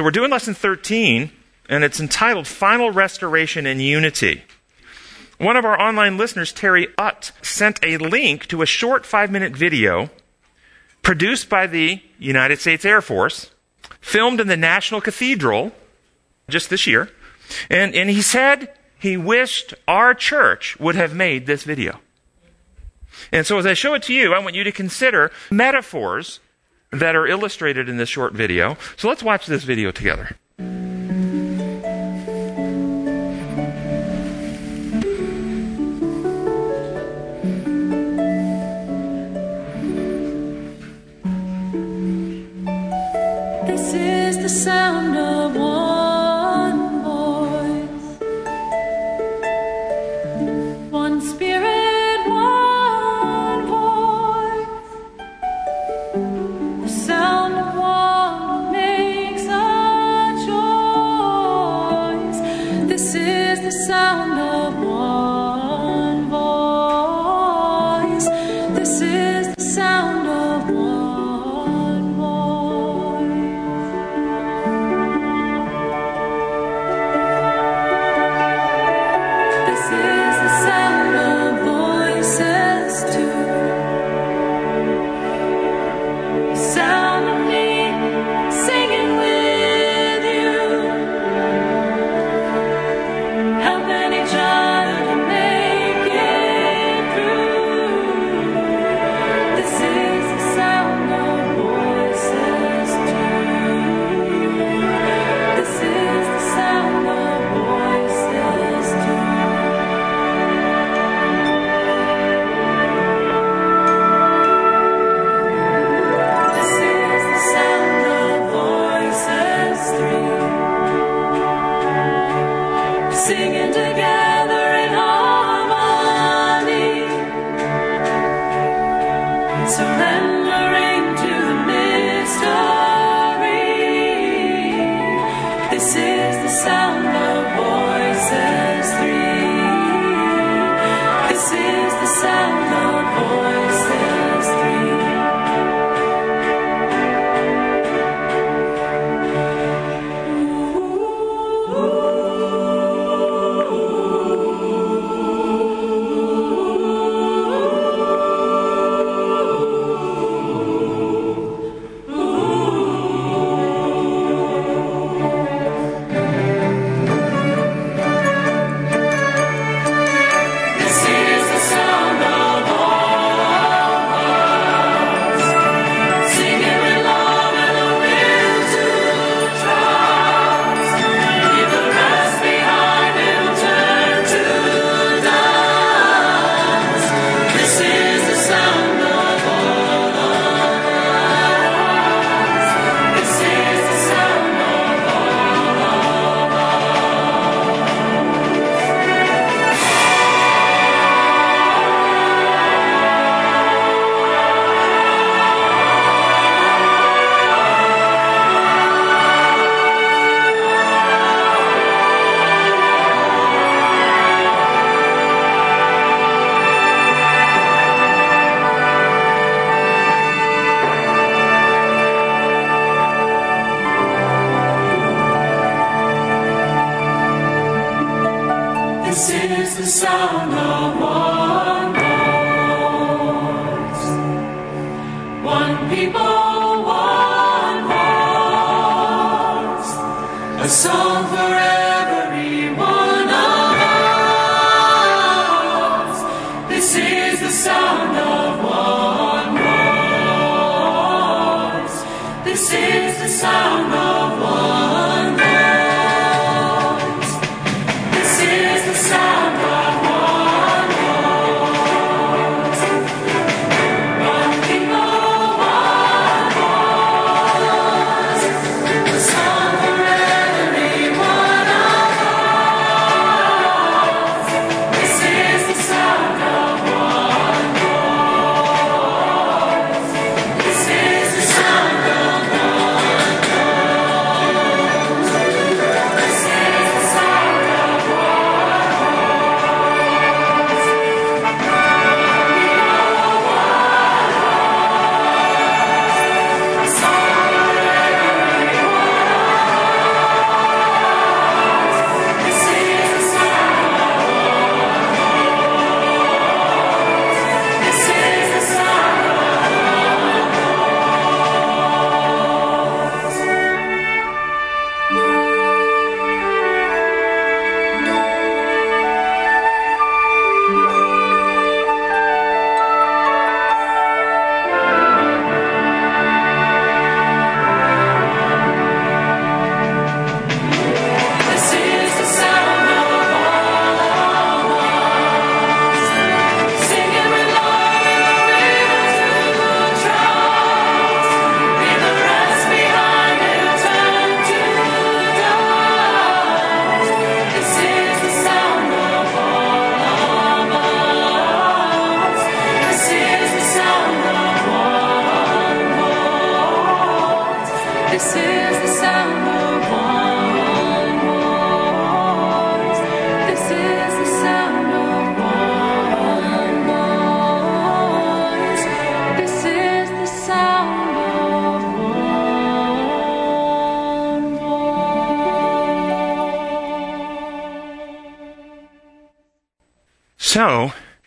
So we're doing lesson 13, and it's entitled Final Restoration and Unity. One of our online listeners, Terry Utt, sent a link to a short five minute video produced by the United States Air Force, filmed in the National Cathedral just this year. And, and he said he wished our church would have made this video. And so, as I show it to you, I want you to consider metaphors that are illustrated in this short video. So let's watch this video together. This is the sound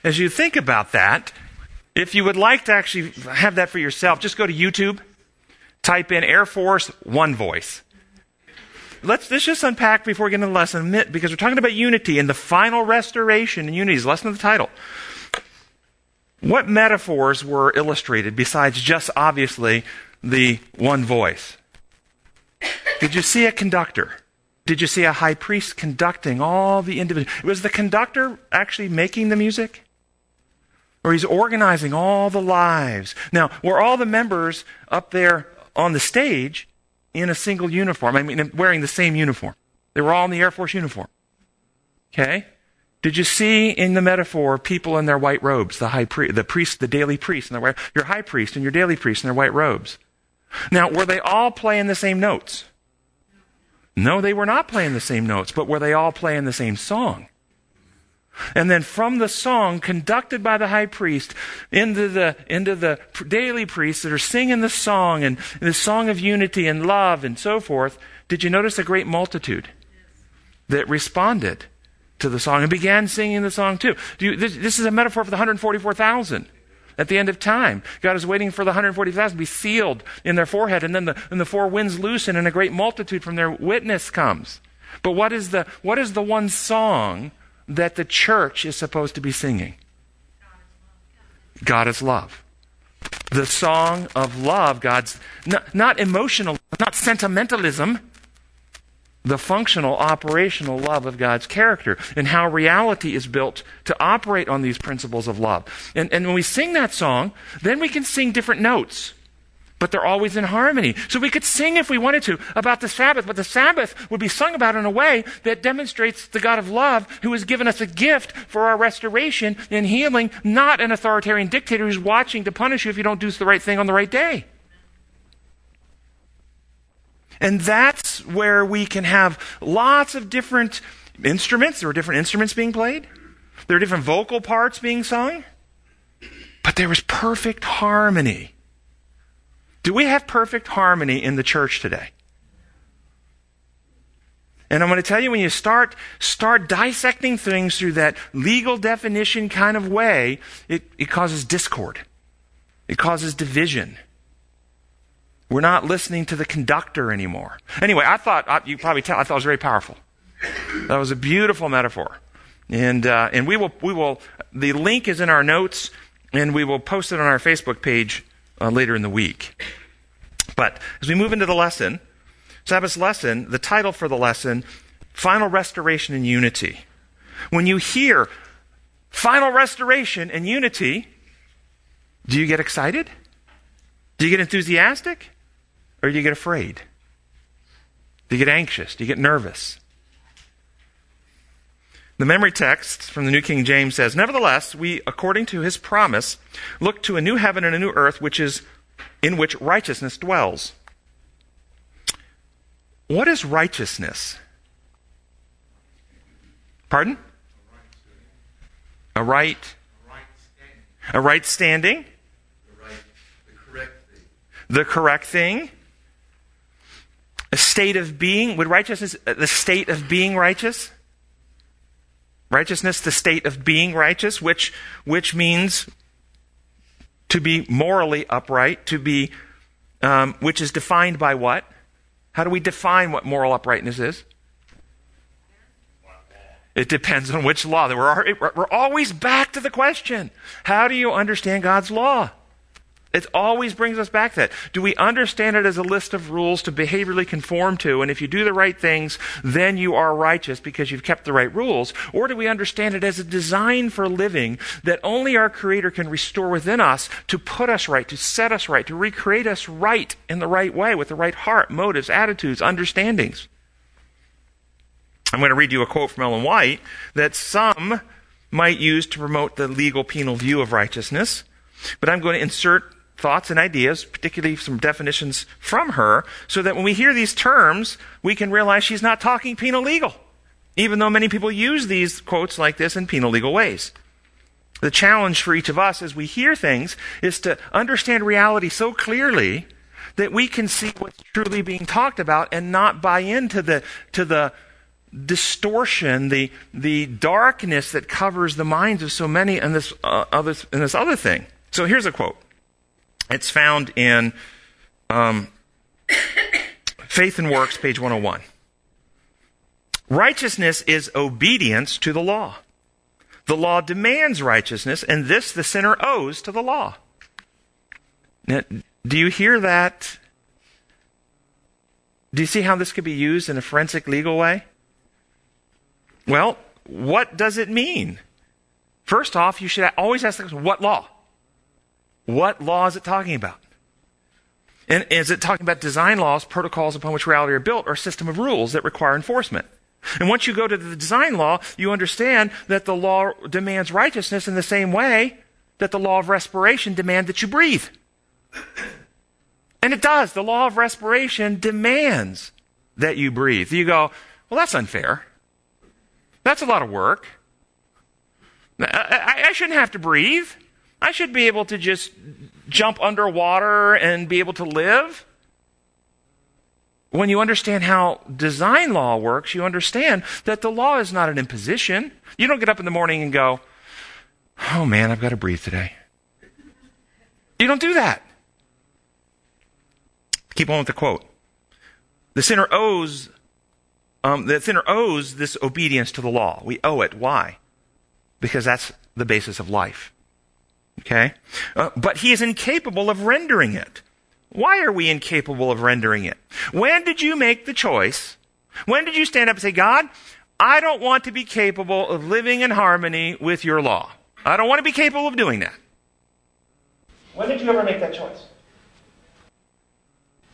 As you think about that, if you would like to actually have that for yourself, just go to YouTube, type in Air Force One Voice. Let's, let's just unpack before we get into the lesson, because we're talking about unity and the final restoration and unity is the lesson of the title. What metaphors were illustrated besides just obviously the one voice? Did you see a conductor? Did you see a high priest conducting all the individuals? Was the conductor actually making the music? Or he's organizing all the lives. Now, were all the members up there on the stage in a single uniform? I mean, wearing the same uniform. They were all in the Air Force uniform. Okay? Did you see in the metaphor people in their white robes, the high priest, the priest, the daily priest, and their your high priest and your daily priest in their white robes? Now, were they all playing the same notes? No, they were not playing the same notes, but were they all playing the same song? And then from the song conducted by the high priest into the, into the daily priests that are singing the song and the song of unity and love and so forth, did you notice a great multitude that responded to the song and began singing the song too? You, this, this is a metaphor for the 144,000 at the end of time. God is waiting for the 140,000 to be sealed in their forehead, and then the, and the four winds loosen, and a great multitude from their witness comes. But what is the, what is the one song that the church is supposed to be singing? God is love. The song of love, God's not, not emotional, not sentimentalism, the functional, operational love of God's character and how reality is built to operate on these principles of love. And, and when we sing that song, then we can sing different notes, but they're always in harmony. So we could sing if we wanted to about the Sabbath, but the Sabbath would be sung about in a way that demonstrates the God of love who has given us a gift for our restoration and healing, not an authoritarian dictator who's watching to punish you if you don't do the right thing on the right day. And that's where we can have lots of different instruments. There are different instruments being played, there are different vocal parts being sung, but there is perfect harmony. Do we have perfect harmony in the church today? And I'm going to tell you when you start start dissecting things through that legal definition kind of way, it, it causes discord. It causes division. We're not listening to the conductor anymore. Anyway, I thought, you probably tell, I thought it was very powerful. That was a beautiful metaphor. And, uh, and we will, we will, the link is in our notes, and we will post it on our Facebook page uh, later in the week. But as we move into the lesson, Sabbath's lesson, the title for the lesson, Final Restoration and Unity. When you hear final restoration and unity, do you get excited? Do you get enthusiastic? Or do you get afraid? Do you get anxious? Do you get nervous? The memory text from the New King James says, Nevertheless, we, according to his promise, look to a new heaven and a new earth which is in which righteousness dwells. What is righteousness? Pardon? A right a right standing. The, right, the correct thing. The correct thing a state of being. Would righteousness, the state of being righteous? Righteousness, the state of being righteous, which, which means to be morally upright, to be, um, which is defined by what? How do we define what moral uprightness is? It depends on which law. We're, we're always back to the question how do you understand God's law? It always brings us back to that. Do we understand it as a list of rules to behaviorally conform to? And if you do the right things, then you are righteous because you've kept the right rules. Or do we understand it as a design for living that only our Creator can restore within us to put us right, to set us right, to recreate us right in the right way with the right heart, motives, attitudes, understandings? I'm going to read you a quote from Ellen White that some might use to promote the legal penal view of righteousness. But I'm going to insert thoughts and ideas, particularly some definitions from her, so that when we hear these terms, we can realize she's not talking penal legal, even though many people use these quotes like this in penal legal ways. The challenge for each of us as we hear things is to understand reality so clearly that we can see what's truly being talked about and not buy into the, to the distortion, the, the darkness that covers the minds of so many in this, uh, in this other thing. So here's a quote. It's found in um, Faith and Works, page 101. Righteousness is obedience to the law. The law demands righteousness, and this the sinner owes to the law. Now, do you hear that? Do you see how this could be used in a forensic legal way? Well, what does it mean? First off, you should always ask the question, what law? What law is it talking about? And is it talking about design laws, protocols upon which reality are built, or a system of rules that require enforcement? And once you go to the design law, you understand that the law demands righteousness in the same way that the law of respiration demands that you breathe. And it does. The law of respiration demands that you breathe. You go, well, that's unfair. That's a lot of work. I, I, I shouldn't have to breathe. I should be able to just jump underwater and be able to live. When you understand how design law works, you understand that the law is not an imposition. You don't get up in the morning and go, oh man, I've got to breathe today. You don't do that. Keep on with the quote. The sinner owes, um, the sinner owes this obedience to the law. We owe it. Why? Because that's the basis of life. Okay? Uh, but he is incapable of rendering it. Why are we incapable of rendering it? When did you make the choice? When did you stand up and say, God, I don't want to be capable of living in harmony with your law. I don't want to be capable of doing that. When did you ever make that choice?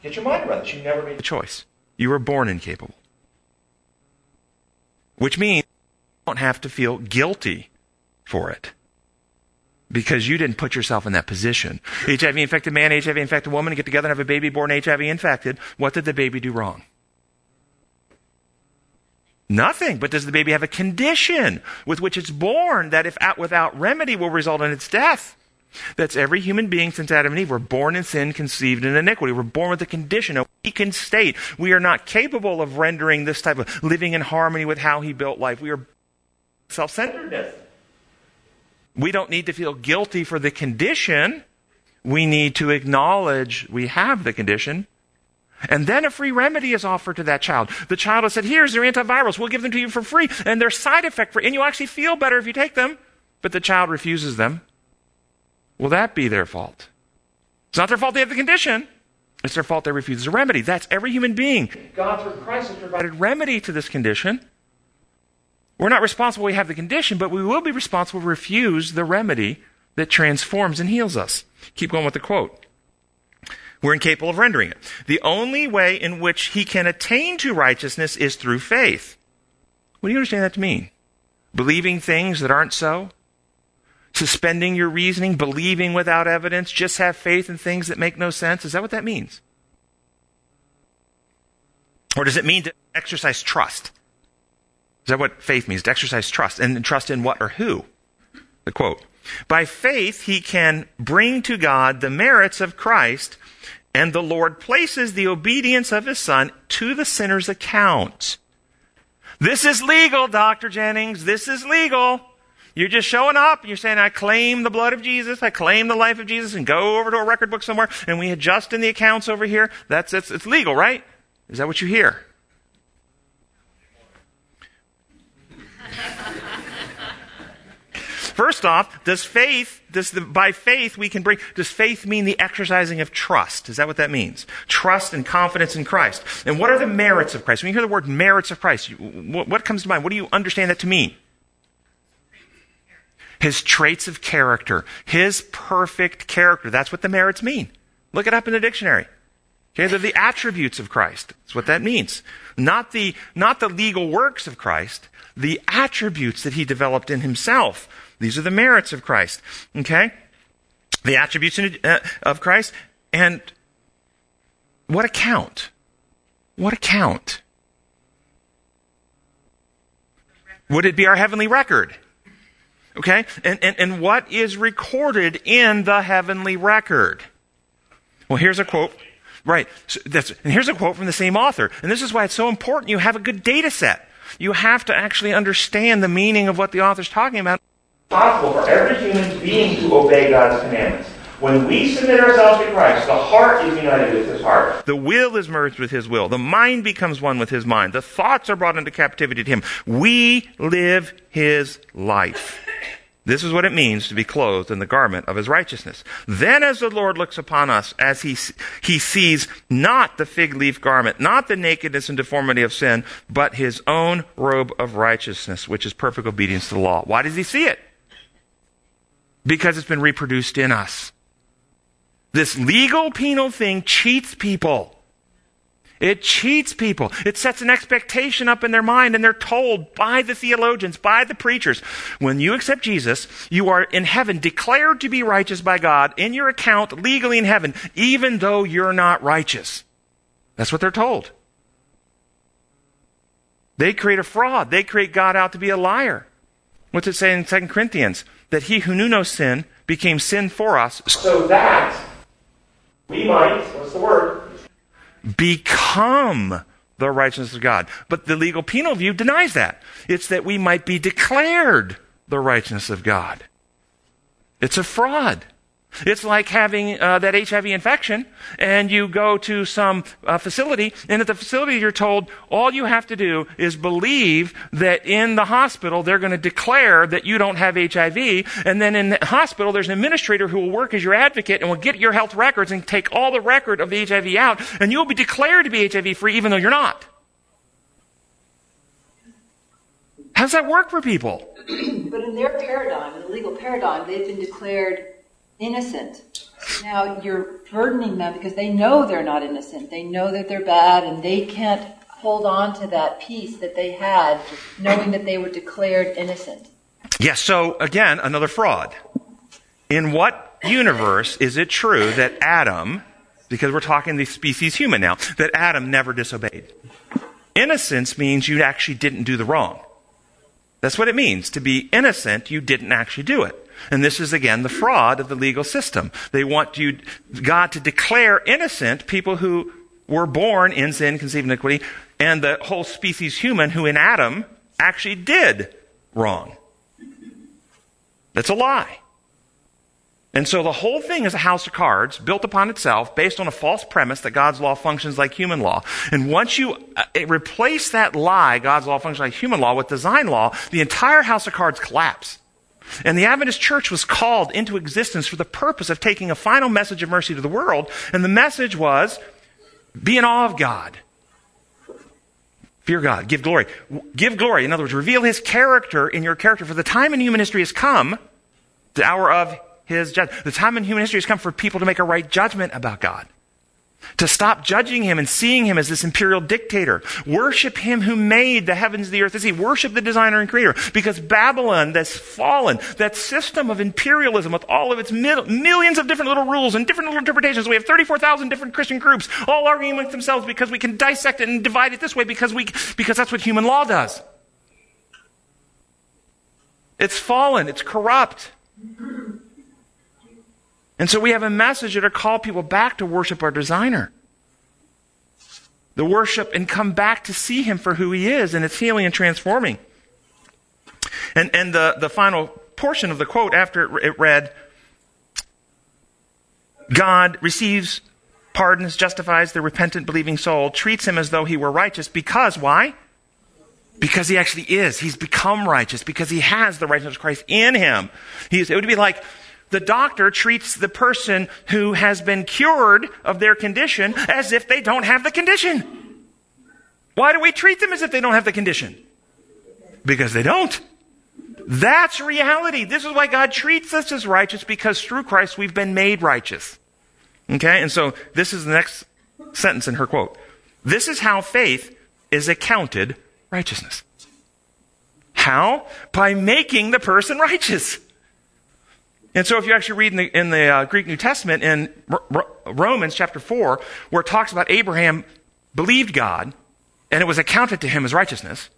Get your mind around it. You never made the choice. You were born incapable. Which means you don't have to feel guilty for it because you didn't put yourself in that position. HIV infected man, HIV infected woman get together and have a baby born HIV infected. What did the baby do wrong? Nothing. But does the baby have a condition with which it's born that if without remedy will result in its death? That's every human being since Adam and Eve. We're born in sin, conceived in iniquity. We're born with a condition, a weakened state. We are not capable of rendering this type of living in harmony with how he built life. We are self-centeredness. We don't need to feel guilty for the condition. We need to acknowledge we have the condition. And then a free remedy is offered to that child. The child has said, here's their antivirals. We'll give them to you for free. And they're side effect free. And you'll actually feel better if you take them. But the child refuses them. Will that be their fault? It's not their fault they have the condition. It's their fault they refuse the remedy. That's every human being. God, through Christ, has provided remedy to this condition. We're not responsible we have the condition, but we will be responsible refuse the remedy that transforms and heals us. Keep going with the quote. We're incapable of rendering it. The only way in which he can attain to righteousness is through faith. What do you understand that to mean? Believing things that aren't so? Suspending your reasoning, believing without evidence, just have faith in things that make no sense? Is that what that means? Or does it mean to exercise trust? Is that what faith means? To exercise trust. And trust in what or who? The quote. By faith, he can bring to God the merits of Christ, and the Lord places the obedience of his Son to the sinner's account. This is legal, Dr. Jennings. This is legal. You're just showing up. You're saying, I claim the blood of Jesus. I claim the life of Jesus and go over to a record book somewhere and we adjust in the accounts over here. That's, it's, it's legal, right? Is that what you hear? First off, does faith, does the, by faith we can bring, does faith mean the exercising of trust? Is that what that means? Trust and confidence in Christ. And what are the merits of Christ? When you hear the word merits of Christ, what, comes to mind? What do you understand that to mean? His traits of character. His perfect character. That's what the merits mean. Look it up in the dictionary. Okay, they're the attributes of Christ. That's what that means. Not the, not the legal works of Christ, the attributes that he developed in himself. These are the merits of Christ. Okay? The attributes uh, of Christ. And what account? What account? Would it be our heavenly record? Okay? And, and, and what is recorded in the heavenly record? Well, here's a quote. Right. So and here's a quote from the same author. And this is why it's so important you have a good data set. You have to actually understand the meaning of what the author's talking about. Possible for every human being to obey God's commandments. When we submit ourselves to Christ, the heart is united with his heart. The will is merged with his will. The mind becomes one with his mind. The thoughts are brought into captivity to him. We live his life. This is what it means to be clothed in the garment of his righteousness. Then as the Lord looks upon us, as he, he sees not the fig leaf garment, not the nakedness and deformity of sin, but his own robe of righteousness, which is perfect obedience to the law. Why does he see it? Because it's been reproduced in us. This legal penal thing cheats people. It cheats people. It sets an expectation up in their mind, and they're told by the theologians, by the preachers, when you accept Jesus, you are in heaven declared to be righteous by God in your account legally in heaven, even though you're not righteous. That's what they're told. They create a fraud. They create God out to be a liar. What's it say in 2 Corinthians? That he who knew no sin became sin for us so that we might, what's the word? Become the righteousness of God. But the legal penal view denies that. It's that we might be declared the righteousness of God. It's a fraud. It's like having uh, that HIV infection, and you go to some uh, facility, and at the facility you're told all you have to do is believe that in the hospital they're going to declare that you don't have HIV, and then in the hospital there's an administrator who will work as your advocate and will get your health records and take all the record of the HIV out, and you'll be declared to be HIV free even though you're not. How does that work for people? But in their paradigm, in the legal paradigm, they've been declared innocent. Now you're burdening them because they know they're not innocent. They know that they're bad and they can't hold on to that peace that they had knowing that they were declared innocent. Yes, so again, another fraud. In what universe is it true that Adam, because we're talking the species human now, that Adam never disobeyed? Innocence means you actually didn't do the wrong. That's what it means. To be innocent, you didn't actually do it. And this is again the fraud of the legal system. They want you, God to declare innocent people who were born in sin, conceived iniquity, and the whole species human who in Adam actually did wrong. That's a lie. And so the whole thing is a house of cards built upon itself based on a false premise that God's law functions like human law. And once you uh, replace that lie, God's law functions like human law, with design law, the entire house of cards collapse. And the Adventist church was called into existence for the purpose of taking a final message of mercy to the world. And the message was be in awe of God. Fear God. Give glory. Give glory. In other words, reveal his character in your character. For the time in human history has come, the hour of his judgment. The time in human history has come for people to make a right judgment about God. To stop judging him and seeing him as this imperial dictator. Worship him who made the heavens, the earth, the sea. Worship the designer and creator. Because Babylon, that's fallen, that system of imperialism with all of its mil- millions of different little rules and different little interpretations. We have 34,000 different Christian groups all arguing with themselves because we can dissect it and divide it this way because we, because that's what human law does. It's fallen. It's corrupt. And so we have a message that to call people back to worship our designer. The worship and come back to see him for who he is, and it's healing and transforming. And, and the, the final portion of the quote after it read, God receives, pardons, justifies the repentant, believing soul, treats him as though he were righteous because why? Because he actually is. He's become righteous because he has the righteousness of Christ in him. He's, it would be like the doctor treats the person who has been cured of their condition as if they don't have the condition. Why do we treat them as if they don't have the condition? Because they don't. That's reality. This is why God treats us as righteous because through Christ we've been made righteous. Okay? And so this is the next sentence in her quote. This is how faith is accounted righteousness. How? By making the person righteous. And so, if you actually read in the, in the uh, Greek New Testament in R- R- Romans chapter 4, where it talks about Abraham believed God and it was accounted to him as righteousness,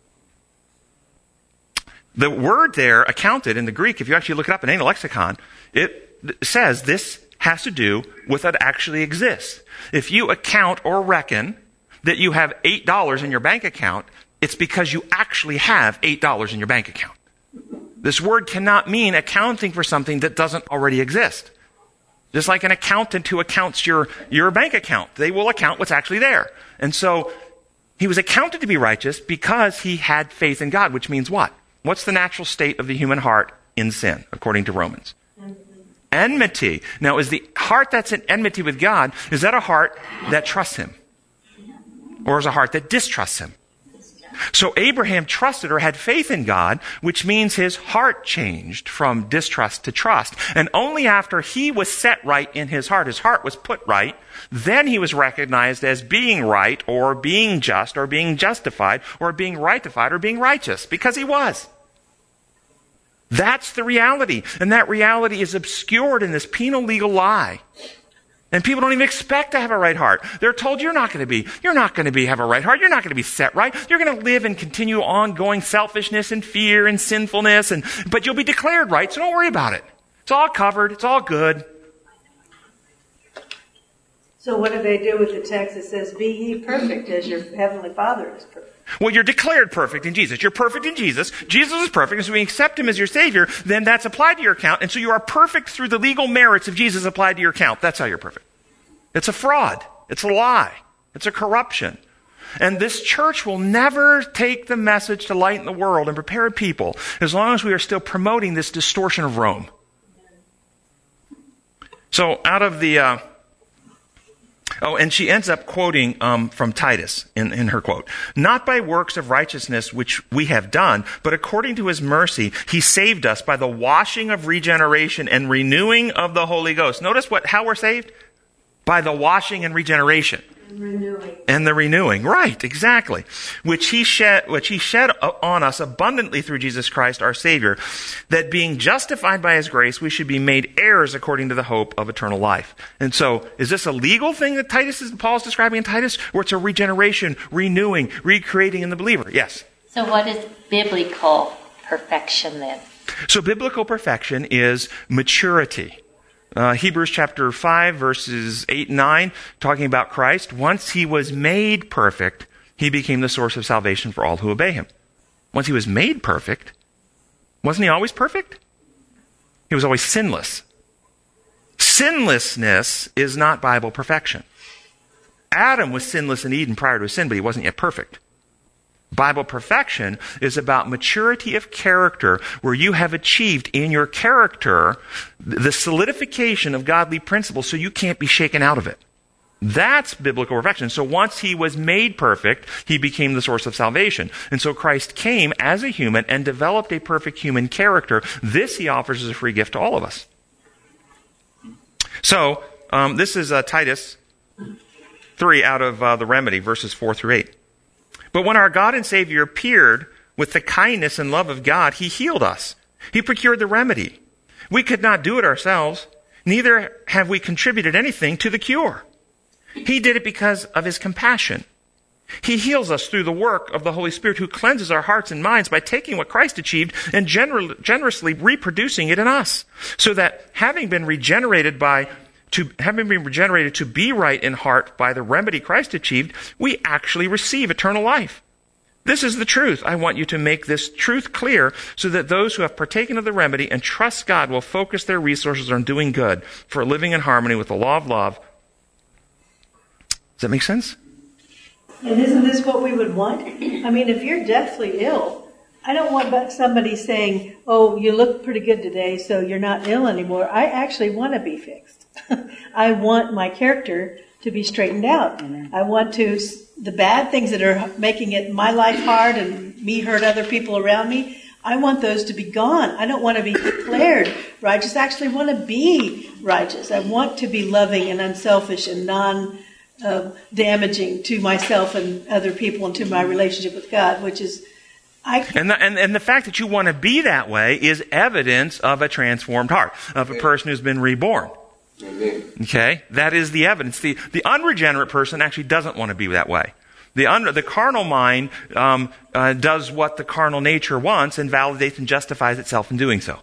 the word there, accounted in the Greek, if you actually look it up in any lexicon, it says this has to do with what actually exists. If you account or reckon that you have $8 in your bank account, it's because you actually have $8 in your bank account. This word cannot mean accounting for something that doesn't already exist. Just like an accountant who accounts your, your bank account, they will account what's actually there. And so he was accounted to be righteous because he had faith in God, which means what? What's the natural state of the human heart in sin, according to Romans? Enmity. Now, is the heart that's in enmity with God, is that a heart that trusts him? Or is a heart that distrusts him? So Abraham trusted or had faith in God, which means his heart changed from distrust to trust. And only after he was set right in his heart, his heart was put right, then he was recognized as being right or being just or being justified or being rightified or being righteous because he was. That's the reality. And that reality is obscured in this penal legal lie. And people don't even expect to have a right heart. They're told you're not going to be, you're not going to be, have a right heart. You're not going to be set right. You're going to live and continue ongoing selfishness and fear and sinfulness and, but you'll be declared right, so don't worry about it. It's all covered. It's all good. So what do they do with the text that says, "Be ye perfect as your heavenly Father is perfect"? Well, you're declared perfect in Jesus. You're perfect in Jesus. Jesus is perfect, and so we accept him as your Savior, then that's applied to your account, and so you are perfect through the legal merits of Jesus applied to your account. That's how you're perfect. It's a fraud. It's a lie. It's a corruption. And this church will never take the message to lighten the world and prepare people as long as we are still promoting this distortion of Rome. So, out of the. Uh, oh, and she ends up quoting um, from Titus in, in her quote Not by works of righteousness which we have done, but according to his mercy, he saved us by the washing of regeneration and renewing of the Holy Ghost. Notice what, how we're saved? By the washing and regeneration Renewing. and the renewing. Right exactly. Which he shed which he shed on us abundantly through jesus christ our savior that being justified by his grace we should be made heirs according to the hope of eternal life. And so is this a legal thing that titus is paul's describing in titus? Or it's a regeneration renewing recreating in the believer? Yes. So, what is biblical perfection then? so biblical perfection is maturity uh, Hebrews chapter 5, verses 8 and 9, talking about Christ. Once he was made perfect, he became the source of salvation for all who obey him. Once he was made perfect, wasn't he always perfect? He was always sinless. Sinlessness is not Bible perfection. Adam was sinless in Eden prior to his sin, but he wasn't yet perfect. Bible perfection is about maturity of character, where you have achieved in your character the solidification of godly principles so you can't be shaken out of it. That's biblical perfection. So once he was made perfect, he became the source of salvation. And so Christ came as a human and developed a perfect human character. This he offers as a free gift to all of us. So, um, this is uh, Titus 3 out of uh, the remedy, verses 4 through 8. But when our God and Savior appeared with the kindness and love of God, He healed us. He procured the remedy. We could not do it ourselves, neither have we contributed anything to the cure. He did it because of His compassion. He heals us through the work of the Holy Spirit who cleanses our hearts and minds by taking what Christ achieved and gener- generously reproducing it in us. So that having been regenerated by to having been regenerated to be right in heart by the remedy Christ achieved, we actually receive eternal life. This is the truth. I want you to make this truth clear so that those who have partaken of the remedy and trust God will focus their resources on doing good for living in harmony with the law of love. Does that make sense? And isn't this what we would want? I mean, if you're deathly ill, I don't want somebody saying, "Oh, you look pretty good today, so you're not ill anymore." I actually want to be fixed. I want my character to be straightened out. I want to the bad things that are making it my life hard and me hurt other people around me. I want those to be gone. I don't want to be declared righteous. I actually want to be righteous. I want to be loving and unselfish and non uh, damaging to myself and other people and to my relationship with God, which is And the, and, and the fact that you want to be that way is evidence of a transformed heart, of a person who's been reborn. Okay? That is the evidence. The, the unregenerate person actually doesn't want to be that way. The, un, the carnal mind um, uh, does what the carnal nature wants and validates and justifies itself in doing so.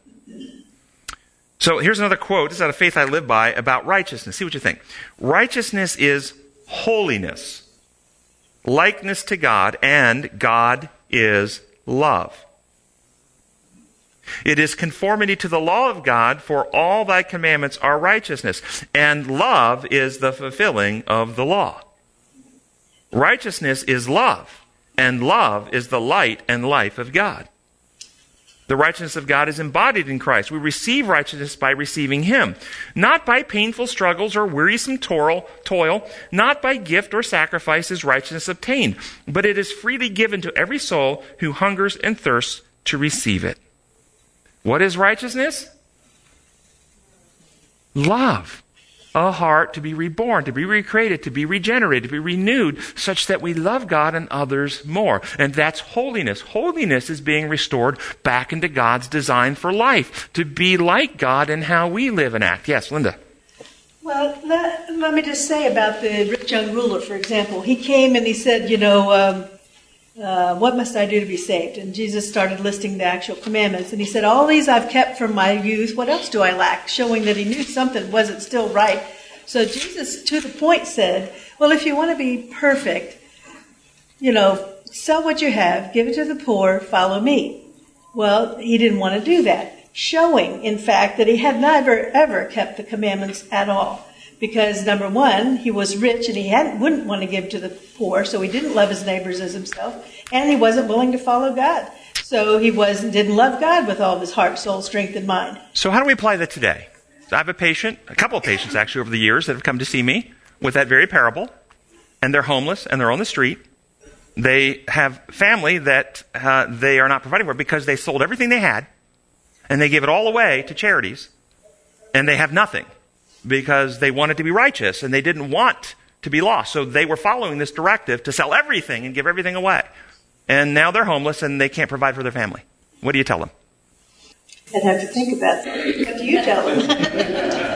So here's another quote. This is out of Faith I Live By about righteousness. See what you think. Righteousness is holiness likeness to God, and God is love. It is conformity to the law of God, for all thy commandments are righteousness, and love is the fulfilling of the law. Righteousness is love, and love is the light and life of God. The righteousness of God is embodied in Christ. We receive righteousness by receiving Him, not by painful struggles or wearisome toil, not by gift or sacrifice is righteousness obtained, but it is freely given to every soul who hungers and thirsts to receive it. What is righteousness? Love. A heart to be reborn, to be recreated, to be regenerated, to be renewed, such that we love God and others more. And that's holiness. Holiness is being restored back into God's design for life, to be like God in how we live and act. Yes, Linda. Well, let, let me just say about the rich young ruler, for example. He came and he said, you know, um, uh, what must I do to be saved? And Jesus started listing the actual commandments. And he said, All these I've kept from my youth. What else do I lack? Showing that he knew something wasn't still right. So Jesus, to the point, said, Well, if you want to be perfect, you know, sell what you have, give it to the poor, follow me. Well, he didn't want to do that. Showing, in fact, that he had never, ever kept the commandments at all because number one, he was rich and he hadn't, wouldn't want to give to the poor, so he didn't love his neighbors as himself, and he wasn't willing to follow God. So he was didn't love God with all of his heart, soul, strength, and mind. So, how do we apply that today? I have a patient, a couple of patients actually over the years that have come to see me with that very parable, and they're homeless and they're on the street. They have family that uh, they are not providing for because they sold everything they had and they give it all away to charities and they have nothing because they wanted to be righteous and they didn't want to be lost. So they were following this directive to sell everything and give everything away. And now they're homeless and they can't provide for their family. What do you tell them? I'd have to think about that. What do you tell them?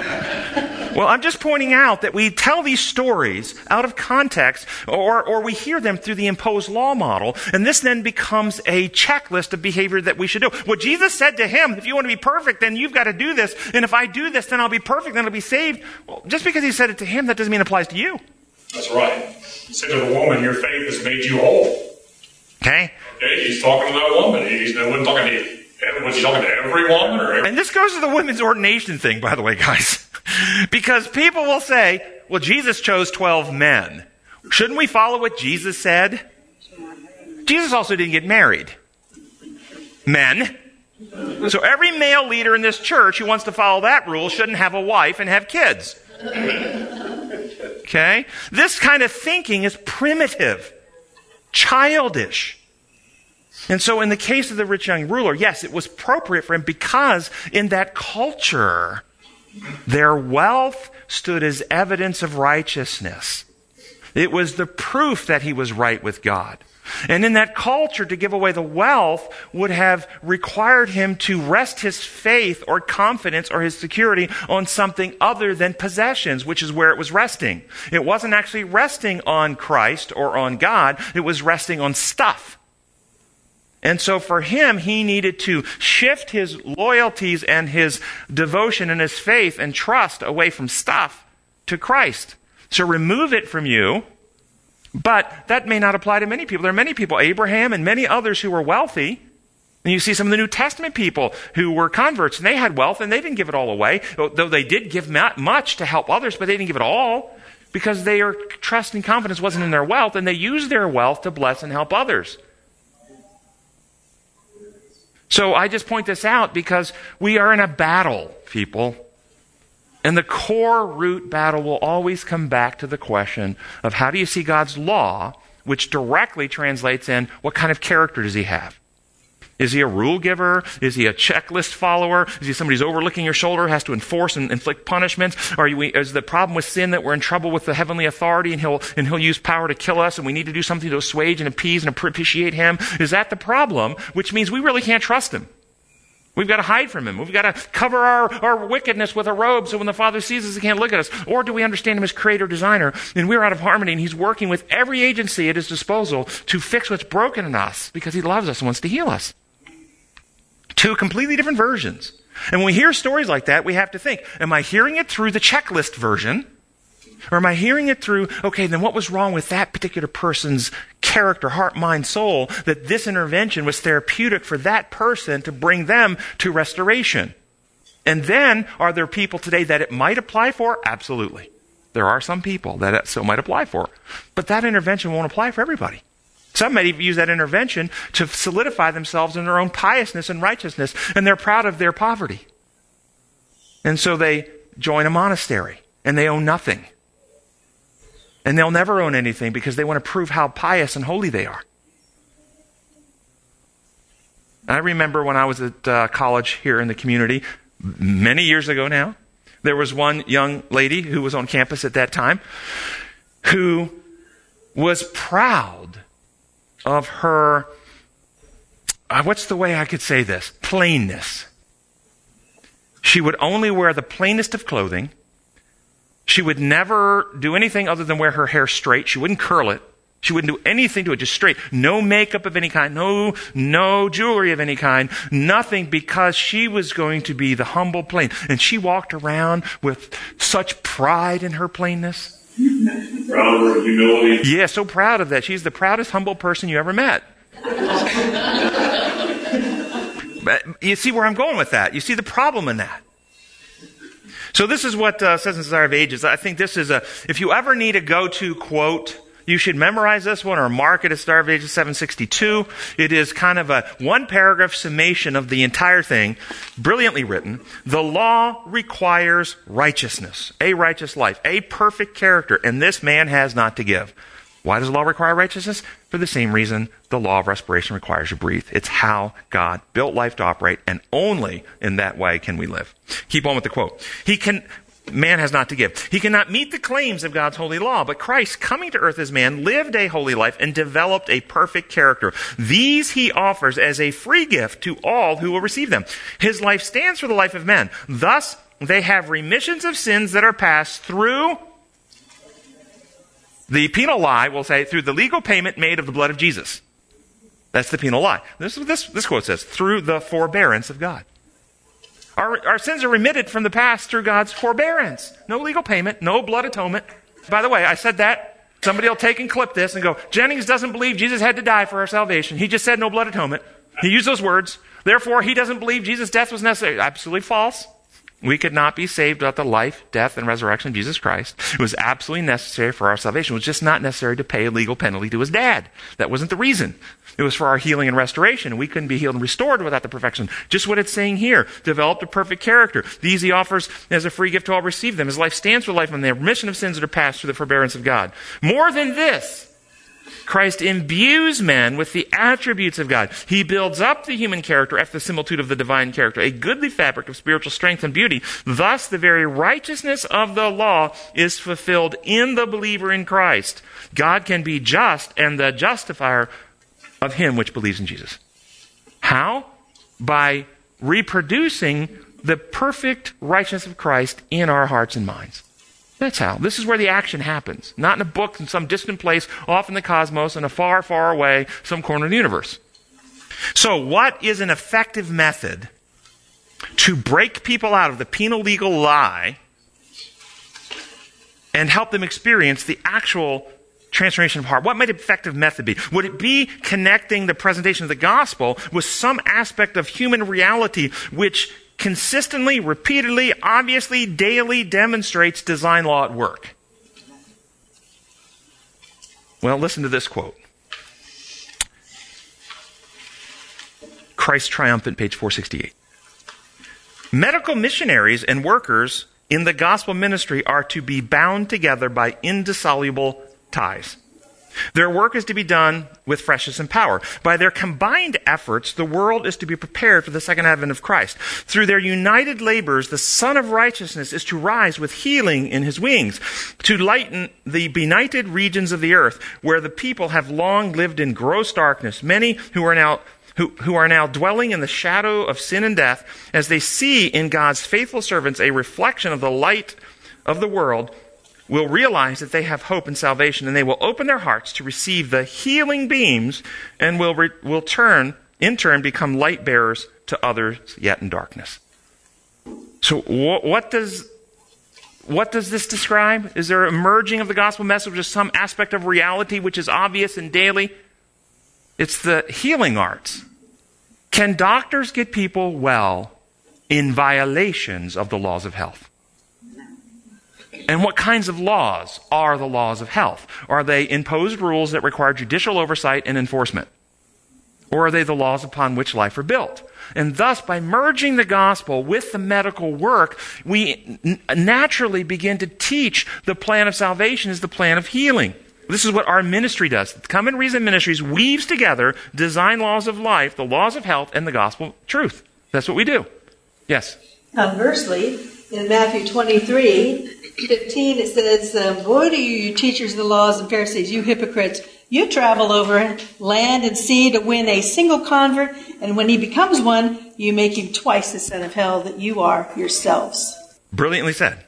Well, I'm just pointing out that we tell these stories out of context, or, or we hear them through the imposed law model, and this then becomes a checklist of behavior that we should do. What Jesus said to him, if you want to be perfect, then you've got to do this, and if I do this, then I'll be perfect, then I'll be saved. Well, just because he said it to him, that doesn't mean it applies to you. That's right. He said to the woman, Your faith has made you whole. Okay? Okay, he's talking to that woman. He's no one talking to was he talking to every woman or every, And this goes to the women's ordination thing, by the way, guys. because people will say, well, Jesus chose 12 men. Shouldn't we follow what Jesus said? Jesus also didn't get married. Men. So every male leader in this church who wants to follow that rule shouldn't have a wife and have kids. Okay? This kind of thinking is primitive, childish. And so, in the case of the rich young ruler, yes, it was appropriate for him because in that culture, their wealth stood as evidence of righteousness. It was the proof that he was right with God. And in that culture, to give away the wealth would have required him to rest his faith or confidence or his security on something other than possessions, which is where it was resting. It wasn't actually resting on Christ or on God, it was resting on stuff. And so for him, he needed to shift his loyalties and his devotion and his faith and trust away from stuff to Christ. So remove it from you. But that may not apply to many people. There are many people, Abraham and many others who were wealthy. And you see some of the New Testament people who were converts and they had wealth and they didn't give it all away, though they did give much to help others, but they didn't give it all because their trust and confidence wasn't in their wealth and they used their wealth to bless and help others. So I just point this out because we are in a battle, people. And the core root battle will always come back to the question of how do you see God's law, which directly translates in what kind of character does he have? Is he a rule giver? Is he a checklist follower? Is he somebody who's overlooking your shoulder, has to enforce and inflict punishments? Are you, is the problem with sin that we're in trouble with the heavenly authority and he'll, and he'll use power to kill us and we need to do something to assuage and appease and propitiate him? Is that the problem? Which means we really can't trust him. We've got to hide from him. We've got to cover our, our wickedness with a robe so when the Father sees us, he can't look at us. Or do we understand him as creator designer and we're out of harmony and he's working with every agency at his disposal to fix what's broken in us because he loves us and wants to heal us? Two completely different versions. And when we hear stories like that, we have to think, am I hearing it through the checklist version? Or am I hearing it through, okay, then what was wrong with that particular person's character, heart, mind, soul, that this intervention was therapeutic for that person to bring them to restoration? And then, are there people today that it might apply for? Absolutely. There are some people that it still might apply for. But that intervention won't apply for everybody. Some may even use that intervention to solidify themselves in their own piousness and righteousness, and they're proud of their poverty. And so they join a monastery, and they own nothing. And they'll never own anything because they want to prove how pious and holy they are. I remember when I was at uh, college here in the community, many years ago now, there was one young lady who was on campus at that time who was proud of her, uh, what's the way I could say this? Plainness. She would only wear the plainest of clothing. She would never do anything other than wear her hair straight. She wouldn't curl it. She wouldn't do anything to it, just straight. No makeup of any kind, no, no jewelry of any kind, nothing because she was going to be the humble plain. And she walked around with such pride in her plainness. Proud of her humility. Yeah, so proud of that. She's the proudest, humble person you ever met. but you see where I'm going with that. You see the problem in that. So this is what uh, says in Desire of Ages. I think this is a, if you ever need a go-to quote, you should memorize this one or mark it as Desire of Ages 762. It is kind of a one paragraph summation of the entire thing, brilliantly written. The law requires righteousness, a righteous life, a perfect character, and this man has not to give. Why does the law require righteousness? For the same reason the law of respiration requires you breathe. It's how God built life to operate, and only in that way can we live. Keep on with the quote. He can, man has not to give. He cannot meet the claims of God's holy law, but Christ, coming to earth as man, lived a holy life and developed a perfect character. These he offers as a free gift to all who will receive them. His life stands for the life of men. Thus, they have remissions of sins that are passed through the penal lie, we'll say, through the legal payment made of the blood of Jesus. That's the penal lie. This this, this quote says through the forbearance of God. Our, our sins are remitted from the past through God's forbearance. No legal payment, no blood atonement. By the way, I said that. Somebody will take and clip this and go, Jennings doesn't believe Jesus had to die for our salvation. He just said no blood atonement. He used those words. Therefore, he doesn't believe Jesus' death was necessary. Absolutely false. We could not be saved without the life, death, and resurrection of Jesus Christ. It was absolutely necessary for our salvation. It was just not necessary to pay a legal penalty to his dad. That wasn't the reason. It was for our healing and restoration. We couldn't be healed and restored without the perfection. Just what it's saying here. Developed a perfect character. These he offers as a free gift to all receive them. His life stands for life and the remission of sins that are passed through the forbearance of God. More than this, Christ imbues man with the attributes of God. He builds up the human character after the similitude of the divine character, a goodly fabric of spiritual strength and beauty. Thus, the very righteousness of the law is fulfilled in the believer in Christ. God can be just and the justifier of him which believes in Jesus. How? By reproducing the perfect righteousness of Christ in our hearts and minds. That's how. This is where the action happens. Not in a book in some distant place, off in the cosmos, in a far, far away, some corner of the universe. So, what is an effective method to break people out of the penal legal lie and help them experience the actual transformation of heart? What might an effective method be? Would it be connecting the presentation of the gospel with some aspect of human reality which consistently, repeatedly, obviously, daily demonstrates design law at work? Well, listen to this quote. Christ Triumphant, page 468. Medical missionaries and workers in the gospel ministry are to be bound together by indissoluble ties. Their work is to be done with freshness and power. By their combined efforts, the world is to be prepared for the second advent of Christ. Through their united labors, the Sun of Righteousness is to rise with healing in his wings, to lighten the benighted regions of the earth, where the people have long lived in gross darkness. Many who are now who, who are now dwelling in the shadow of sin and death, as they see in God's faithful servants a reflection of the light of the world, will realize that they have hope and salvation, and they will open their hearts to receive the healing beams and will, re- will turn, in turn, become light bearers to others yet in darkness. So, wh- what does what does this describe? Is there a merging of the gospel message with some aspect of reality which is obvious and daily? It's the healing arts. Can doctors get people well in violations of the laws of health? And what kinds of laws are the laws of health? Are they imposed rules that require judicial oversight and enforcement? Or are they the laws upon which life are built? And thus, by merging the gospel with the medical work, we n- naturally begin to teach the plan of salvation is the plan of healing. This is what our ministry does. Come and Reason Ministries weaves together design laws of life, the laws of health, and the gospel truth. That's what we do. Yes. Conversely, in Matthew 23, 15, it says, um, Woe to you, you teachers of the laws and Pharisees, you hypocrites! You travel over land and sea to win a single convert, and when he becomes one, you make him twice the son of hell that you are yourselves. Brilliantly said.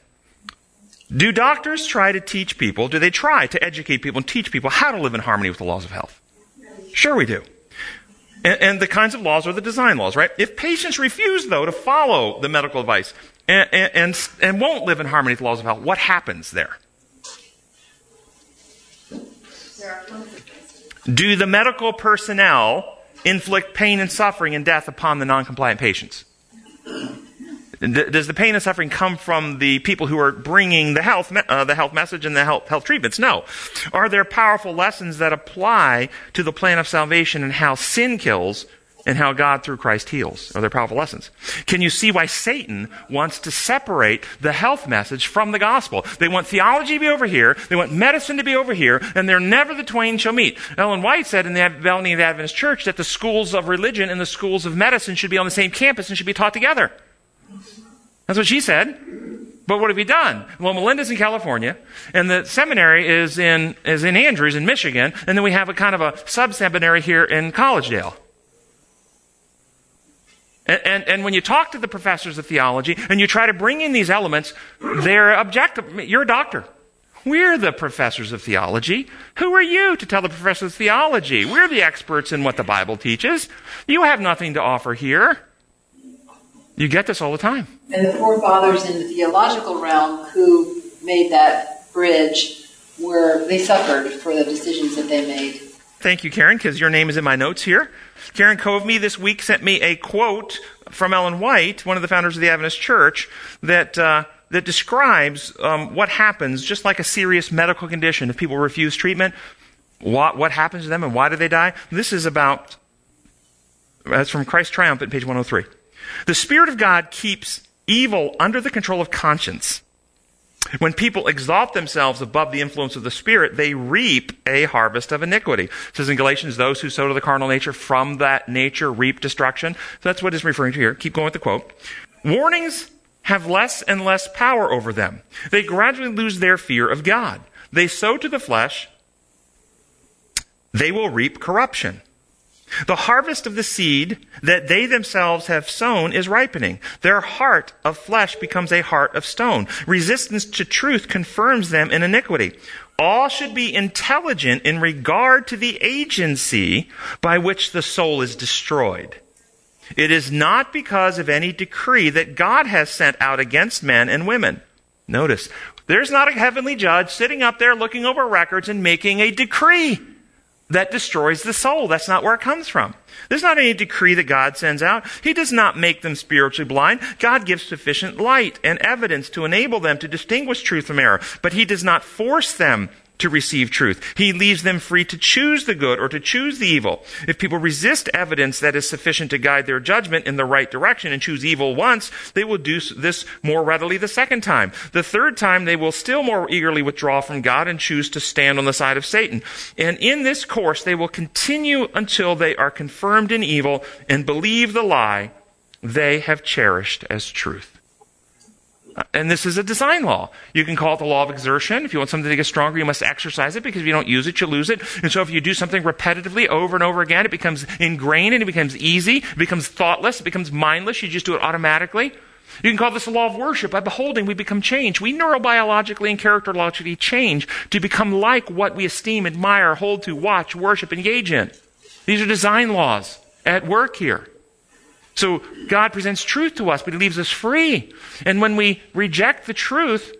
Do doctors try to teach people, do they try to educate people and teach people how to live in harmony with the laws of health? Sure, we do. And, and the kinds of laws are the design laws, right? If patients refuse, though, to follow the medical advice and, and, and, and won't live in harmony with the laws of health, what happens there? Do the medical personnel inflict pain and suffering and death upon the non-compliant patients? Does the pain and suffering come from the people who are bringing the health, uh, the health message and the health, health treatments? No. Are there powerful lessons that apply to the plan of salvation and how sin kills and how God through Christ heals? Are there powerful lessons? Can you see why Satan wants to separate the health message from the gospel? They want theology to be over here, they want medicine to be over here, and they're never the twain shall meet. Ellen White said in the Valley of the Adventist Church that the schools of religion and the schools of medicine should be on the same campus and should be taught together. That's what she said. But what have you done? Well, Loma Linda's in California, and the seminary is in, is in Andrews in Michigan, and then we have a kind of a sub-seminary here in Collegedale. And, and, and when you talk to the professors of theology and you try to bring in these elements, they're objective. You're a doctor. We're the professors of theology. Who are you to tell the professors of theology? We're the experts in what the Bible teaches. You have nothing to offer here. You get this all the time. And the forefathers in the theological realm who made that bridge were they suffered for the decisions that they made. Thank you, Karen, because your name is in my notes here. Karen Coveme this week sent me a quote from Ellen White, one of the founders of the Adventist Church, that uh, that describes um, what happens, just like a serious medical condition. If people refuse treatment, what what happens to them and why do they die? This is about. That's from Christ Triumphant, page 103. The Spirit of God keeps evil under the control of conscience. When people exalt themselves above the influence of the Spirit, they reap a harvest of iniquity. It says in Galatians, those who sow to the carnal nature from that nature reap destruction. So that's what it's referring to here. Keep going with the quote. Warnings have less and less power over them. They gradually lose their fear of God. They sow to the flesh, they will reap corruption. The harvest of the seed that they themselves have sown is ripening. Their heart of flesh becomes a heart of stone. Resistance to truth confirms them in iniquity. All should be intelligent in regard to the agency by which the soul is destroyed. It is not because of any decree that God has sent out against men and women. Notice, there's not a heavenly judge sitting up there looking over records and making a decree that destroys the soul. That's not where it comes from. There's not any decree that God sends out. He does not make them spiritually blind. God gives sufficient light and evidence to enable them to distinguish truth from error, but He does not force them to receive truth. He leaves them free to choose the good or to choose the evil. If people resist evidence that is sufficient to guide their judgment in the right direction and choose evil once, they will do this more readily the second time. The third time, they will still more eagerly withdraw from God and choose to stand on the side of Satan. And in this course, they will continue until they are confirmed in evil and believe the lie they have cherished as truth. And this is a design law. You can call it the law of exertion. If you want something to get stronger, you must exercise it because if you don't use it, you lose it. And so if you do something repetitively over and over again, it becomes ingrained and it becomes easy. It becomes thoughtless. It becomes mindless. You just do it automatically. You can call this the law of worship. By beholding, we become changed. We neurobiologically and characterologically change to become like what we esteem, admire, hold to, watch, worship, engage in. These are design laws at work here. So God presents truth to us, but He leaves us free. And when we reject the truth,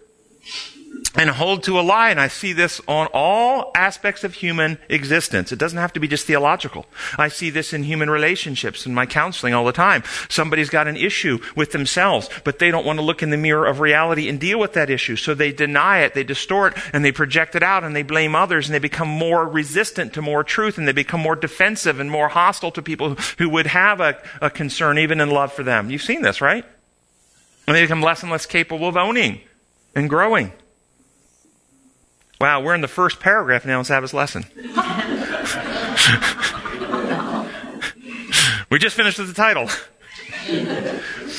and hold to a lie. And I see this on all aspects of human existence. It doesn't have to be just theological. I see this in human relationships in my counseling all the time. Somebody's got an issue with themselves, but they don't want to look in the mirror of reality and deal with that issue. So they deny it, they distort, and they project it out, and they blame others, and they become more resistant to more truth, and they become more defensive and more hostile to people who would have a, a concern, even in love for them. You've seen this, right? And they become less and less capable of owning and growing. Wow, we're in the first paragraph now in Sabbath's lesson. we just finished with the title.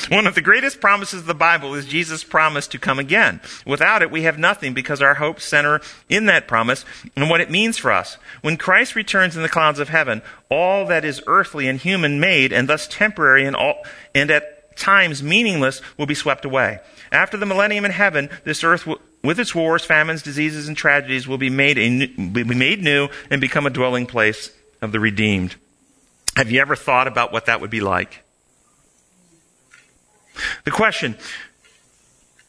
One of the greatest promises of the Bible is Jesus' promise to come again. Without it, we have nothing because our hopes center in that promise and what it means for us. When Christ returns in the clouds of heaven, all that is earthly and human made and thus temporary and, all, and at times meaningless will be swept away. After the millennium in heaven, this earth will, with its wars, famines, diseases, and tragedies will be made, a, new- be made new and become a dwelling place of the redeemed. Have you ever thought about what that would be like? The question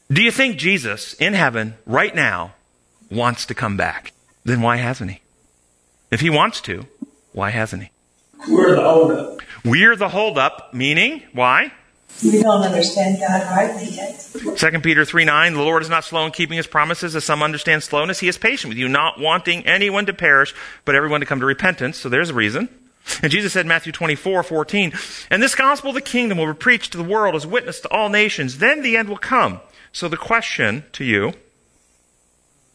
Do you think Jesus in heaven right now wants to come back? Then why hasn't he? If he wants to, why hasn't he? We're the holdup. We're the holdup, meaning, why? We don't understand God rightly yet. 2 Peter 3 9, the Lord is not slow in keeping his promises, as some understand slowness. He is patient with you, not wanting anyone to perish, but everyone to come to repentance. So there's a reason. And Jesus said in Matthew 24 14, And this gospel of the kingdom will be preached to the world as witness to all nations. Then the end will come. So the question to you,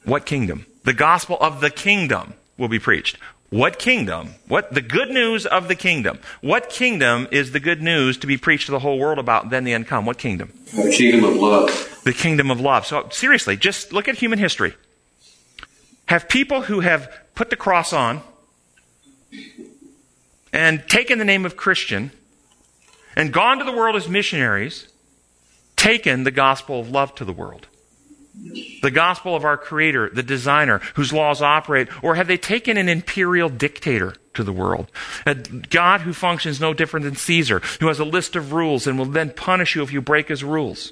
what kingdom? The gospel of the kingdom will be preached. What kingdom? What the good news of the kingdom? What kingdom is the good news to be preached to the whole world about? Then the end come. What kingdom? The kingdom of love. the kingdom of love. So seriously, just look at human history. Have people who have put the cross on and taken the name of Christian and gone to the world as missionaries taken the gospel of love to the world? The gospel of our creator, the designer, whose laws operate, or have they taken an imperial dictator to the world? A God who functions no different than Caesar, who has a list of rules and will then punish you if you break his rules.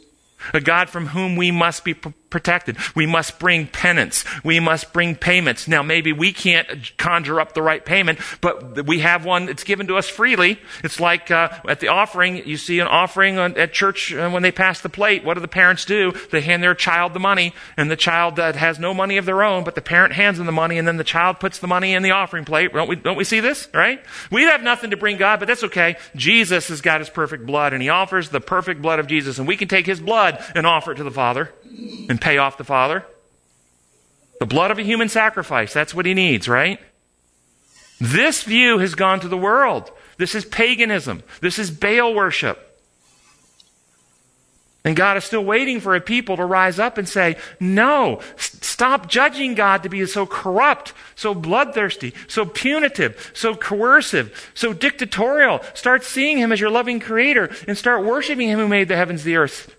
A God from whom we must be protected. We must bring penance. We must bring payments. Now, maybe we can't conjure up the right payment, but we have one that's given to us freely. It's like uh, at the offering, you see an offering on, at church uh, when they pass the plate. What do the parents do? They hand their child the money, and the child uh, has no money of their own, but the parent hands them the money, and then the child puts the money in the offering plate. Don't we, don't we see this, right? We have nothing to bring God, but that's okay. Jesus has got his perfect blood, and he offers the perfect blood of Jesus, and we can take his blood and offer it to the Father and pay off the Father. The blood of a human sacrifice, that's what he needs, right? This view has gone to the world. This is paganism. This is Baal worship. And God is still waiting for a people to rise up and say, no, stop judging God to be so corrupt, so bloodthirsty, so punitive, so coercive, so dictatorial. Start seeing Him as your loving creator and start worshiping Him who made the heavens, the earth.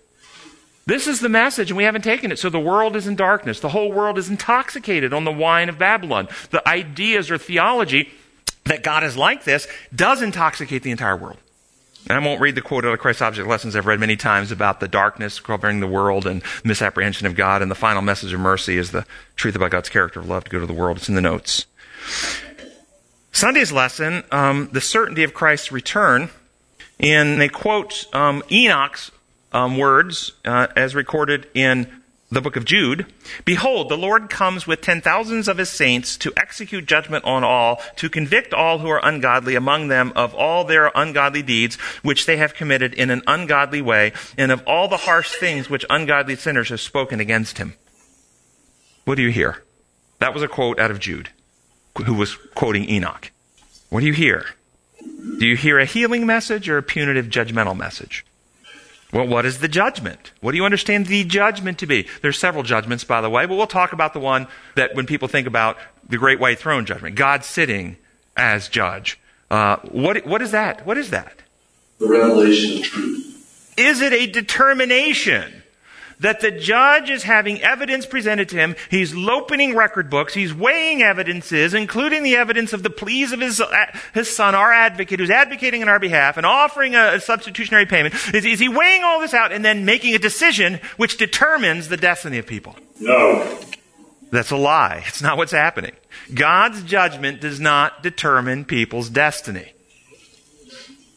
This is the message, and we haven't taken it. So the world is in darkness. The whole world is intoxicated on the wine of Babylon. The ideas or theology that God is like this does intoxicate the entire world. And I won't read the quote out of Christ's Object Lessons I've read many times about the darkness covering the world and misapprehension of God. And the final message of mercy is the truth about God's character of love to go to the world. It's in the notes. Sunday's lesson, um, the certainty of Christ's return, and they quote um, Enoch's um, words uh, as recorded in the book of Jude Behold, the Lord comes with ten thousands of his saints to execute judgment on all, to convict all who are ungodly among them of all their ungodly deeds which they have committed in an ungodly way, and of all the harsh things which ungodly sinners have spoken against him. What do you hear? That was a quote out of Jude, who was quoting Enoch. What do you hear? Do you hear a healing message or a punitive judgmental message? Well, what is the judgment? What do you understand the judgment to be? There's several judgments, by the way, but we'll talk about the one that when people think about the great white throne judgment, God sitting as judge. Uh, what, what is that? What is that? The revelation of truth. Is it a determination that the judge is having evidence presented to him? He's opening record books. He's weighing evidences, including the evidence of the pleas of his, uh, his son, our advocate, who's advocating on our behalf and offering a, a substitutionary payment. Is, is he weighing all this out and then making a decision which determines the destiny of people? No. That's a lie. It's not what's happening. God's judgment does not determine people's destiny.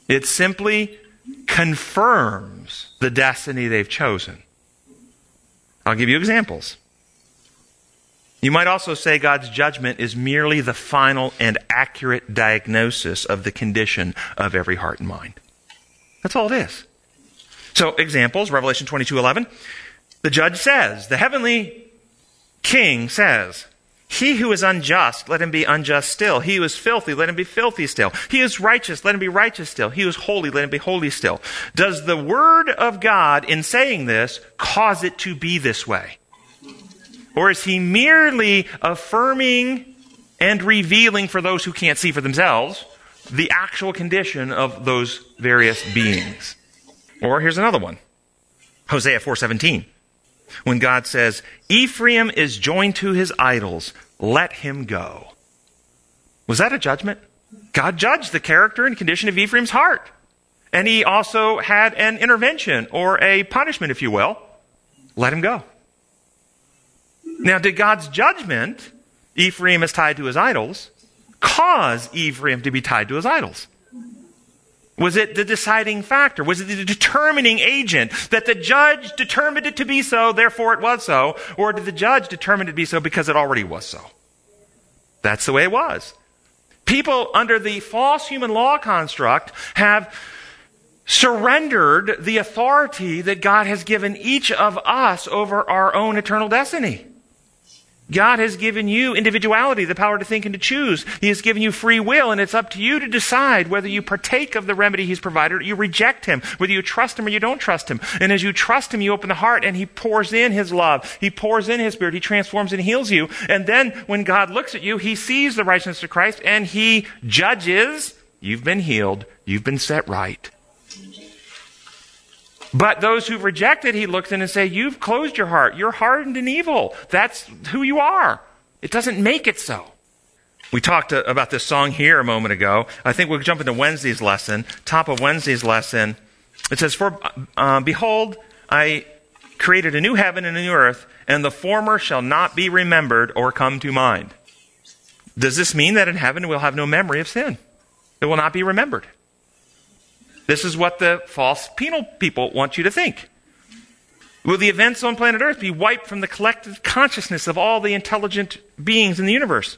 It simply confirms the destiny they've chosen. I'll give you examples. You might also say God's judgment is merely the final and accurate diagnosis of the condition of every heart and mind. That's all it is. So, examples, Revelation 22:11. The judge says, the heavenly king says, He who is unjust, let him be unjust still. He who is filthy, let him be filthy still. He who is righteous, let him be righteous still. He who is holy, let him be holy still. Does the word of God, in saying this, cause it to be this way? Or is he merely affirming and revealing for those who can't see for themselves the actual condition of those various beings? Or here's another one. Hosea 4:17. When God says, "Ephraim is joined to his idols, let him go." Was that a judgment? God judged the character and condition of Ephraim's heart. And he also had an intervention or a punishment, if you will. Let him go. Now, did God's judgment, Ephraim is tied to his idols, cause Ephraim to be tied to his idols? Was it the deciding factor? Was it the determining agent that the judge determined it to be so, therefore it was so? Or did the judge determine it to be so because it already was so? That's the way it was. People under the false human law construct have surrendered the authority that God has given each of us over our own eternal destiny. God has given you individuality, the power to think and to choose. He has given you free will, and it's up to you to decide whether you partake of the remedy He's provided or you reject Him, whether you trust Him or you don't trust Him. And as you trust Him, you open the heart and He pours in His love. He pours in His Spirit. He transforms and heals you. And then when God looks at you, He sees the righteousness of Christ and He judges. You've been healed. You've been set right. But those who've rejected, he looks in and say, you've closed your heart. You're hardened and evil. That's who you are. It doesn't make it so. We talked uh, about this song here a moment ago. I think we'll jump into Wednesday's lesson. Top of Wednesday's lesson. It says, For, uh, behold, I created a new heaven and a new earth, and the former shall not be remembered or come to mind. Does this mean that in heaven we'll have no memory of sin? It will not be remembered. This is what the false penal people want you to think. Will the events on planet Earth be wiped from the collective consciousness of all the intelligent beings in the universe?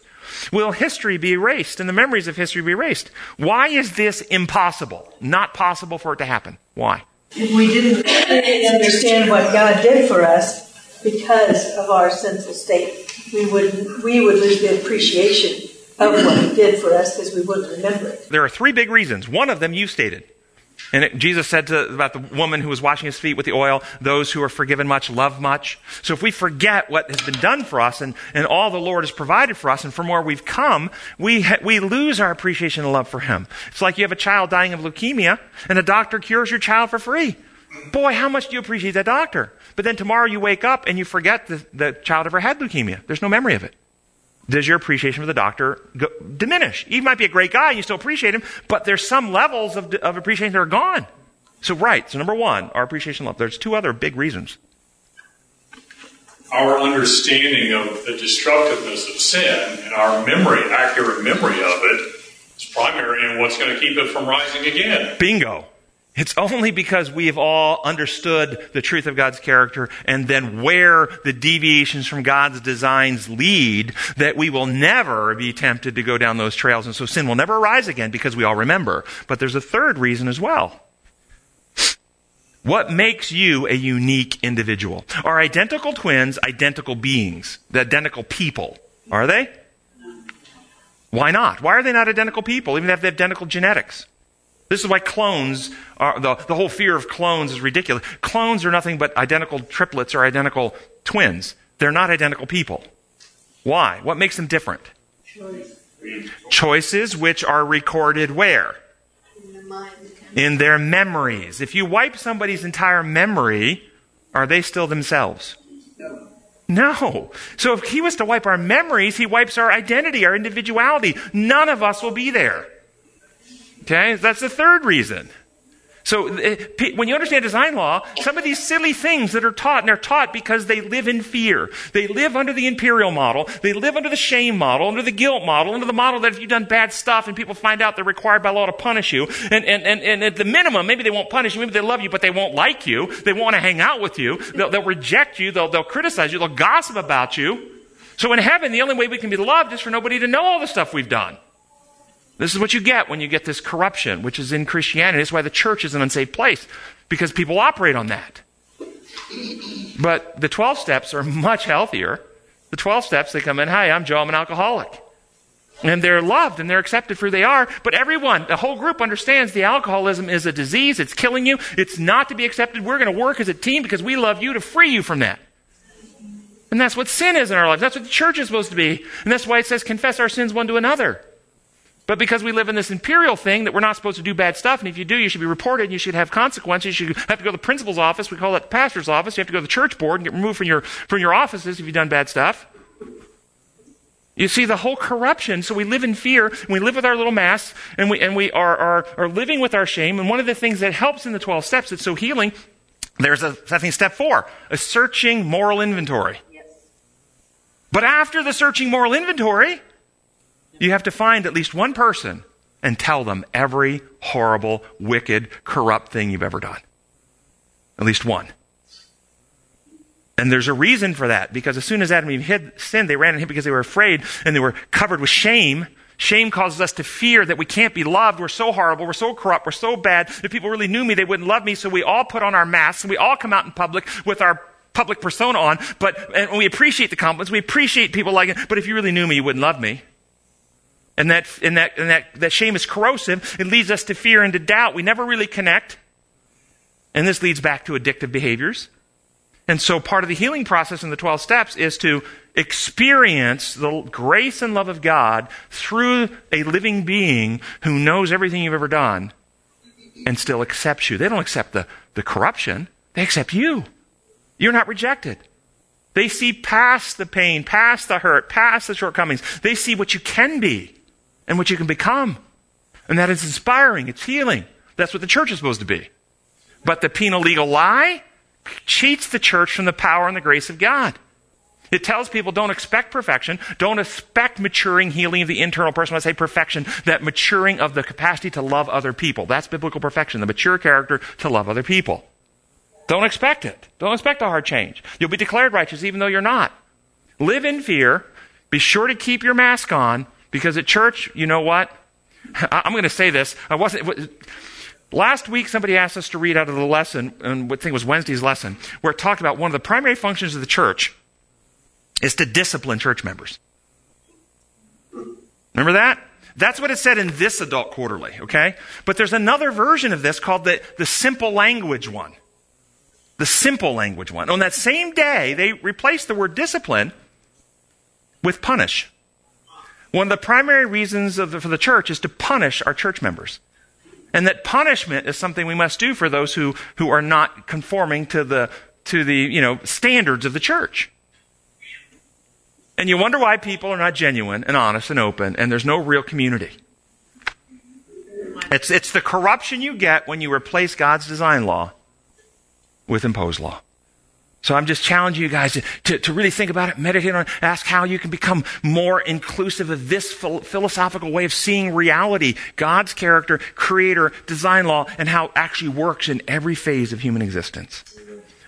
Will history be erased and the memories of history be erased? Why is this impossible? Not possible for it to happen. Why? If we didn't understand what God did for us because of our sinful state, we would we would lose the appreciation of what He did for us because we wouldn't remember it. There are three big reasons. One of them you stated. And it, Jesus said to, about the woman who was washing his feet with the oil, those who are forgiven much love much. So if we forget what has been done for us and, and all the Lord has provided for us and from where we've come, we, ha- we lose our appreciation and love for him. It's like you have a child dying of leukemia and a doctor cures your child for free. Boy, how much do you appreciate that doctor? But then tomorrow you wake up and you forget the, the child ever had leukemia. There's no memory of it does your appreciation for the doctor go, diminish? He might be a great guy, you still appreciate him, but there's some levels of, of appreciation that are gone. So, right, so number one, our appreciation level. There's two other big reasons. Our understanding of the destructiveness of sin and our memory, accurate memory of it, is primary in what's going to keep it from rising again. Bingo. It's only because we have all understood the truth of God's character and then where the deviations from God's designs lead that we will never be tempted to go down those trails. And so sin will never arise again because we all remember. But there's a third reason as well. What makes you a unique individual? Are identical twins identical beings? The identical people? Are they? Why not? Why are they not identical people, even if they have identical genetics? This is why clones are, the, the whole fear of clones is ridiculous. Clones are nothing but identical triplets or identical twins. They're not identical people. Why? What makes them different? Choice. Choices which are recorded where? In the mind. In their memories. If you wipe somebody's entire memory, are they still themselves? No. So if he was to wipe our memories, he wipes our identity, our individuality. None of us will be there. Okay? That's the third reason. So uh, when you understand design law, some of these silly things that are taught, and they're taught because they live in fear. They live under the imperial model. They live under the shame model, under the guilt model, under the model that if you've done bad stuff and people find out they're required by law to punish you, and, and, and, and at the minimum, maybe they won't punish you, maybe they love you, but they won't like you. They won't want to hang out with you. They'll, they'll reject you. They'll, they'll criticize you. They'll gossip about you. So in heaven, the only way we can be loved is for nobody to know all the stuff we've done. This is what you get when you get this corruption, which is in Christianity. That's why the church is an unsafe place, because people operate on that. But the 12 steps are much healthier. The 12 steps, they come in, hi, I'm Joe, I'm an alcoholic. And they're loved and they're accepted for who they are. But everyone, the whole group understands the alcoholism is a disease. It's killing you. It's not to be accepted. We're going to work as a team because we love you to free you from that. And that's what sin is in our lives. That's what the church is supposed to be. And that's why it says confess our sins one to another. But because we live in this imperial thing that we're not supposed to do bad stuff, and if you do, you should be reported, and you should have consequences. You should have to go to the principal's office. We call that the pastor's office. You have to go to the church board and get removed from your, from your offices if you've done bad stuff. You see the whole corruption. So we live in fear, and we live with our little masks, and we, and we are, are, are living with our shame. And one of the things that helps in the 12 steps that's so healing, there's a, I think, step four, a searching moral inventory. But after the searching moral inventory, you have to find at least one person and tell them every horrible, wicked, corrupt thing you've ever done. At least one. And there's a reason for that, because as soon as Adam and Eve hid, sinned, they ran and hid because they were afraid and they were covered with shame. Shame causes us to fear that we can't be loved. We're so horrible. We're so corrupt. We're so bad. If people really knew me, they wouldn't love me. So we all put on our masks and we all come out in public with our public persona on. But, and we appreciate the compliments. We appreciate people like it. But if you really knew me, you wouldn't love me. And that, and that, and that, that shame is corrosive. It leads us to fear and to doubt. We never really connect. And this leads back to addictive behaviors. And so part of the healing process in the 12 steps is to experience the grace and love of God through a living being who knows everything you've ever done and still accepts you. They don't accept the, the corruption. They accept you. You're not rejected. They see past the pain, past the hurt, past the shortcomings. They see what you can be and what you can become. And that is inspiring. It's healing. That's what the church is supposed to be. But the penal legal lie cheats the church from the power and the grace of God. It tells people don't expect perfection, don't expect maturing healing of the internal person. When I say perfection, that maturing of the capacity to love other people. That's biblical perfection, the mature character to love other people. Don't expect it. Don't expect a hard change. You'll be declared righteous even though you're not. Live in fear. Be sure to keep your mask on because at church, you know what? I'm going to say this. I wasn't. Last week, somebody asked us to read out of the lesson, and I think it was Wednesday's lesson, where it talked about one of the primary functions of the church is to discipline church members. Remember that? That's what it said in this adult quarterly, okay? But there's another version of this called the, the simple language one. The simple language one. On that same day, they replaced the word discipline with punish. One of the primary reasons the, for the church is to punish our church members. And that punishment is something we must do for those who, who are not conforming to the, to the, you know, standards of the church. And you wonder why people are not genuine and honest and open and there's no real community. It's, it's the corruption you get when you replace God's design law with imposed law. So I'm just challenging you guys to, to, to, really think about it, meditate on it, ask how you can become more inclusive of this phil- philosophical way of seeing reality, God's character, creator, design law, and how it actually works in every phase of human existence.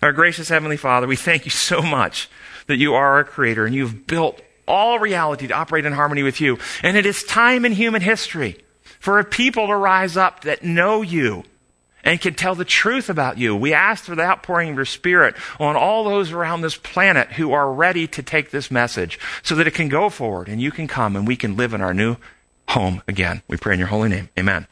Our gracious Heavenly Father, we thank you so much that you are our creator and you've built all reality to operate in harmony with you. And it is time in human history for a people to rise up that know you and can tell the truth about you. We ask for the outpouring of your spirit on all those around this planet who are ready to take this message so that it can go forward and you can come and we can live in our new home again. We pray in your holy name. Amen.